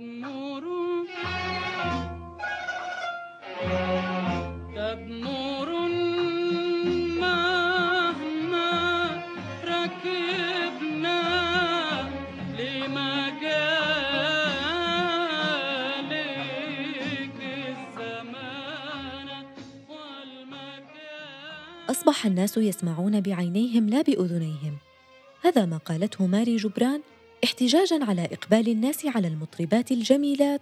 نور قد نور مهما ركبنا لمجالك الزمان والمكان. أصبح الناس يسمعون بعينيهم لا بأذنيهم. هذا ما قالته ماري جبران احتجاجا على إقبال الناس على المطربات الجميلات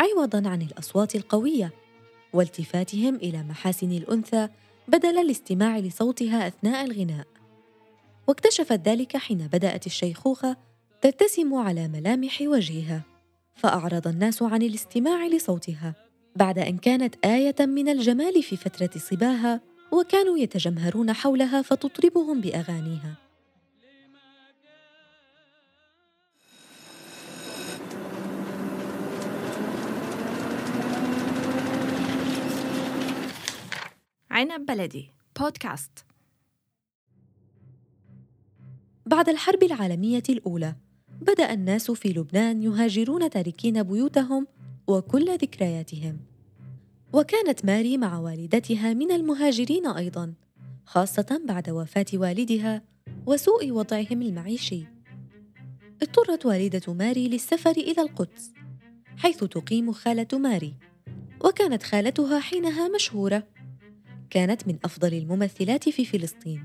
عوضا عن الأصوات القوية والتفاتهم إلى محاسن الأنثى بدل الاستماع لصوتها أثناء الغناء. واكتشفت ذلك حين بدأت الشيخوخة ترتسم على ملامح وجهها فأعرض الناس عن الاستماع لصوتها بعد أن كانت آية من الجمال في فترة صباها وكانوا يتجمهرون حولها فتطربهم بأغانيها. عنب بلدي. بودكاست. بعد الحرب العالمية الأولى بدأ الناس في لبنان يهاجرون تاركين بيوتهم وكل ذكرياتهم. وكانت ماري مع والدتها من المهاجرين أيضاً خاصة بعد وفاة والدها وسوء وضعهم المعيشي. اضطرت والدة ماري للسفر إلى القدس حيث تقيم خالة ماري وكانت خالتها حينها مشهورة. كانت من أفضل الممثلات في فلسطين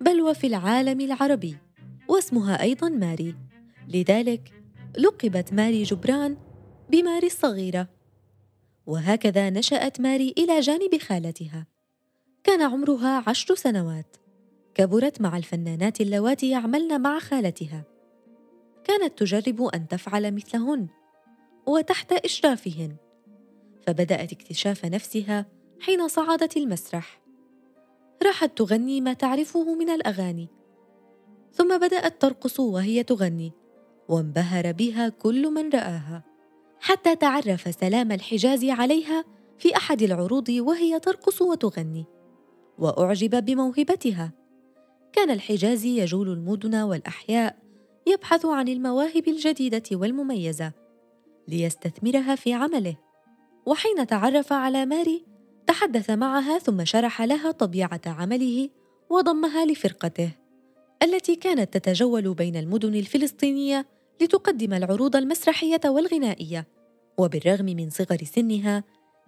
بل وفي العالم العربي واسمها أيضا ماري. لذلك لقبت ماري جبران بماري الصغيرة. وهكذا نشأت ماري إلى جانب خالتها. كان عمرها عشر سنوات. كبرت مع الفنانات اللواتي يعملن مع خالتها. كانت تجرب أن تفعل مثلهن وتحت إشرافهن. فبدأت اكتشاف نفسها حين صعدت المسرح. راحت تغني ما تعرفه من الأغاني. ثم بدأت ترقص وهي تغني وانبهر بها كل من رآها حتى تعرف سلام الحجاز عليها في أحد العروض وهي ترقص وتغني. وأعجب بموهبتها. كان الحجازي يجول المدن والأحياء يبحث عن المواهب الجديدة والمميزة ليستثمرها في عمله. وحين تعرف على ماري تحدث معها ثم شرح لها طبيعة عمله وضمها لفرقته التي كانت تتجول بين المدن الفلسطينية لتقدم العروض المسرحية والغنائية وبالرغم من صغر سنها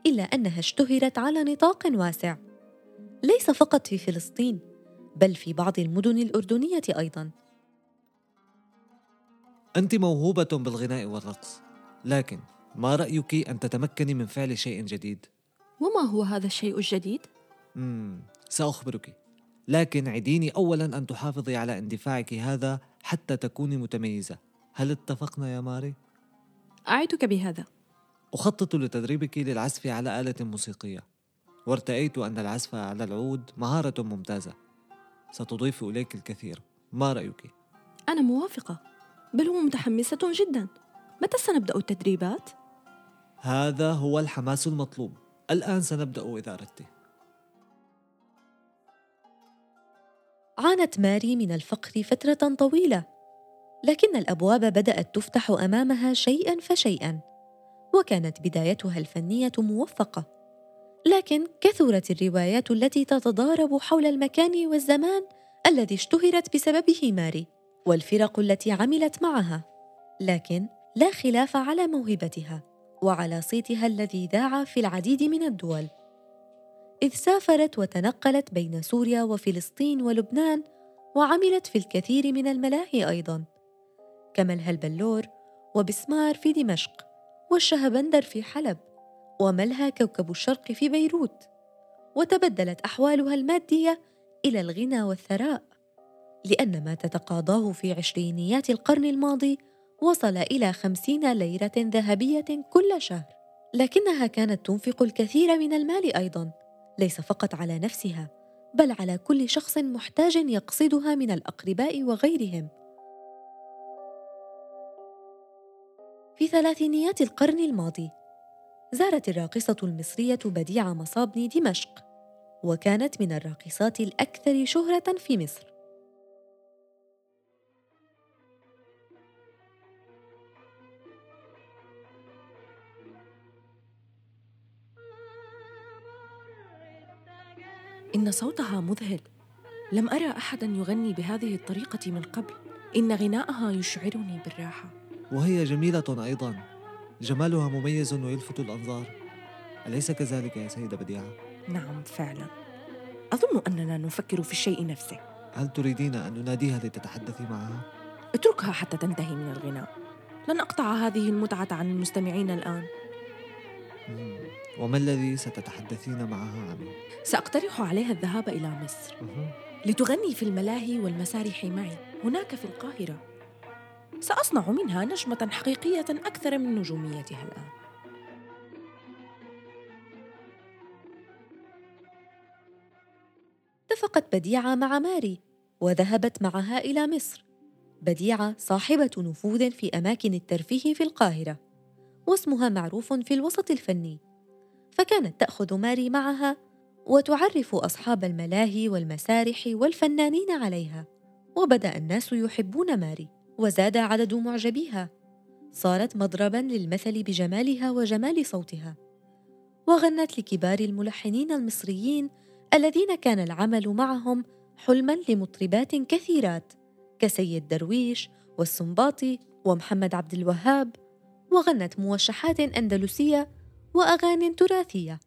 إلا أنها اشتهرت على نطاق واسع ليس فقط في فلسطين بل في بعض المدن الأردنية أيضا أنت موهوبة بالغناء والرقص لكن ما رأيك أن تتمكني من فعل شيء جديد؟ وما هو هذا الشيء الجديد؟ مم. سأخبرك لكن عديني أولا أن تحافظي على اندفاعك هذا حتى تكوني متميزة هل اتفقنا يا ماري؟ أعدك بهذا أخطط لتدريبك للعزف على آلة موسيقية وارتأيت أن العزف على العود مهارة ممتازة ستضيف إليك الكثير ما رأيك؟ أنا موافقة بل هو متحمسة جدا متى سنبدأ التدريبات؟ هذا هو الحماس المطلوب الآن سنبدأ إذا أردت عانت ماري من الفقر فترة طويلة لكن الأبواب بدأت تفتح أمامها شيئا فشيئا وكانت بدايتها الفنية موفقة. لكن كثرت الروايات التي تتضارب حول المكان والزمان الذي اشتهرت بسببه ماري والفرق التي عملت معها لكن لا خلاف على موهبتها. وعلى صيتها الذي ذاع في العديد من الدول. إذ سافرت وتنقلت بين سوريا وفلسطين ولبنان وعملت في الكثير من الملاهي أيضا كملهى البلور وبسمار في دمشق والشهبندر في حلب وملهى كوكب الشرق في بيروت. وتبدلت أحوالها المادية إلى الغنى والثراء لأن ما تتقاضاه في عشرينيات القرن الماضي وصل إلى خمسين ليرة ذهبية كل شهر لكنها كانت تنفق الكثير من المال أيضا ليس فقط على نفسها بل على كل شخص محتاج يقصدها من الأقرباء وغيرهم. في ثلاثينيات القرن الماضي زارت الراقصة المصرية بديعة مصابني دمشق وكانت من الراقصات الأكثر شهرة في مصر. إن صوتها مذهل. لم أرى أحدا يغني بهذه الطريقة من قبل. إن غناءها يشعرني بالراحة. وهي جميلة أيضا. جمالها مميز ويلفت الأنظار. أليس كذلك يا سيدة بديعة؟ نعم فعلا. أظن أننا نفكر في الشيء نفسه. هل تريدين أن نناديها لتتحدثي معها؟ اتركها حتى تنتهي من الغناء. لن أقطع هذه المتعة عن المستمعين الآن. وما الذي ستتحدثين معها عنه؟ سأقترح عليها الذهاب إلى مصر. لتغني في الملاهي والمسارح معي هناك في القاهرة. سأصنع منها نجمة حقيقية أكثر من نجوميتها الآن. اتفقت بديعة مع ماري وذهبت معها إلى مصر. بديعة صاحبة نفوذ في أماكن الترفيه في القاهرة. واسمها معروف في الوسط الفني. فكانت تأخذ ماري معها وتعرف أصحاب الملاهي والمسارح والفنانين عليها وبدأ الناس يحبون ماري وزاد عدد معجبيها. صارت مضربا للمثل بجمالها وجمال صوتها. وغنت لكبار الملحنين المصريين الذين كان العمل معهم حلما لمطربات كثيرات كسيد درويش والسنباطي ومحمد عبد الوهاب وغنت موشحات أندلسية وأغاني تراثية.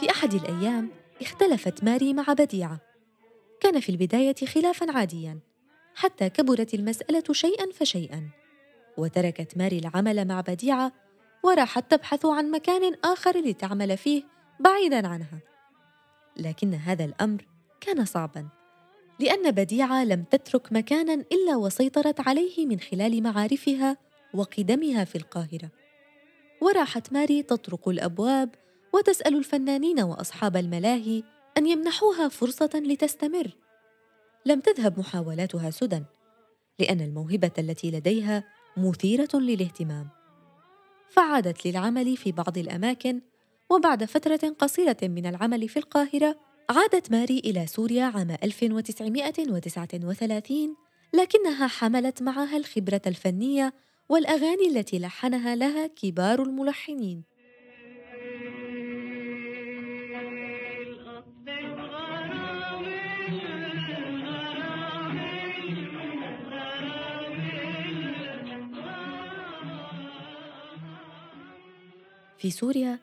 في أحد الأيام اختلفت ماري مع بديعة. كان في البداية خلافا عاديا حتى كبرت المسألة شيئا فشيئا. وتركت ماري العمل مع بديعة وراحت تبحث عن مكان آخر لتعمل فيه بعيدا عنها. لكن هذا الأمر كان صعبا لأن بديعة لم تترك مكانا إلا وسيطرت عليه من خلال معارفها وقدمها في القاهرة. وراحت ماري تطرق الأبواب وتسأل الفنانين وأصحاب الملاهي أن يمنحوها فرصة لتستمر. لم تذهب محاولاتها سدى لأن الموهبة التي لديها مثيرة للاهتمام. فعادت للعمل في بعض الأماكن وبعد فترة قصيرة من العمل في القاهرة عادت ماري إلى سوريا عام 1939 لكنها حملت معها الخبرة الفنية والأغاني التي لحنها لها كبار الملحنين. في سوريا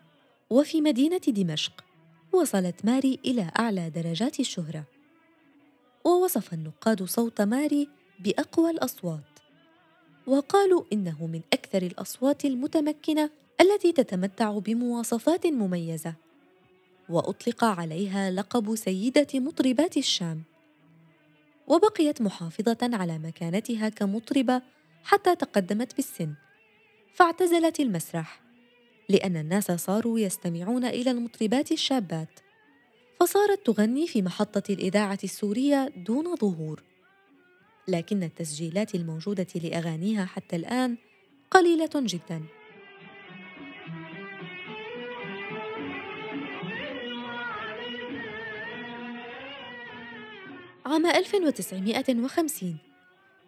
وفي مدينة دمشق وصلت ماري إلى أعلى درجات الشهرة. ووصف النقاد صوت ماري بأقوى الأصوات وقالوا إنه من أكثر الأصوات المتمكنة التي تتمتع بمواصفات مميزة وأطلق عليها لقب سيدة مطربات الشام. وبقيت محافظة على مكانتها كمطربة حتى تقدمت بالسن فاعتزلت المسرح. لأن الناس صاروا يستمعون إلى المطربات الشابات فصارت تغني في محطة الإذاعة السورية دون ظهور. لكن التسجيلات الموجودة لأغانيها حتى الآن قليلة جدا. عام 1950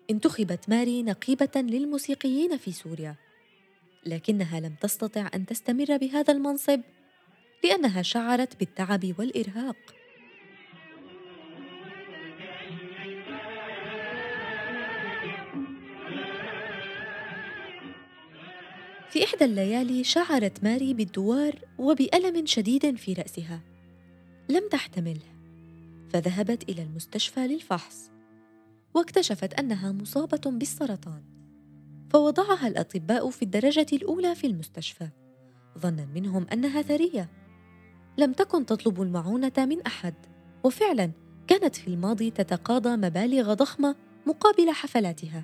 انتخبت ماري نقيبة للموسيقيين في سوريا. لكنها لم تستطع أن تستمر بهذا المنصب لأنها شعرت بالتعب والإرهاق. في إحدى الليالي شعرت ماري بالدوار وبألم شديد في رأسها. لم تحتمله فذهبت إلى المستشفى للفحص واكتشفت أنها مصابة بالسرطان. فوضعها الأطباء في الدرجة الأولى في المستشفى. ظنا منهم أنها ثرية. لم تكن تطلب المعونة من أحد. وفعلا كانت في الماضي تتقاضى مبالغ ضخمة مقابل حفلاتها.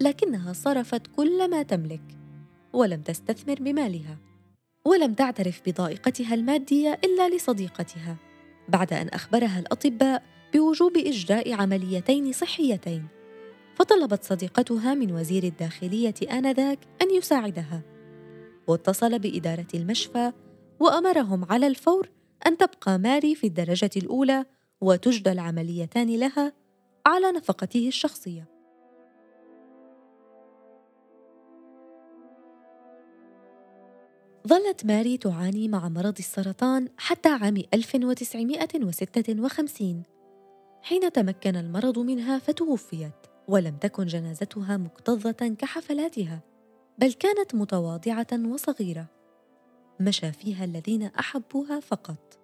لكنها صرفت كل ما تملك. ولم تستثمر بمالها. ولم تعترف بضائقتها المادية إلا لصديقتها. بعد أن أخبرها الأطباء بوجوب إجراء عمليتين صحيتين. فطلبت صديقتها من وزير الداخلية آنذاك أن يساعدها. واتصل بإدارة المشفى وأمرهم على الفور أن تبقى ماري في الدرجة الأولى وتجدى العمليتان لها على نفقته الشخصية. ظلت ماري تعاني مع مرض السرطان حتى عام 1956 حين تمكن المرض منها فتوفيت. ولم تكن جنازتها مكتظة كحفلاتها بل كانت متواضعة وصغيرة. مشى فيها الذين أحبوها فقط.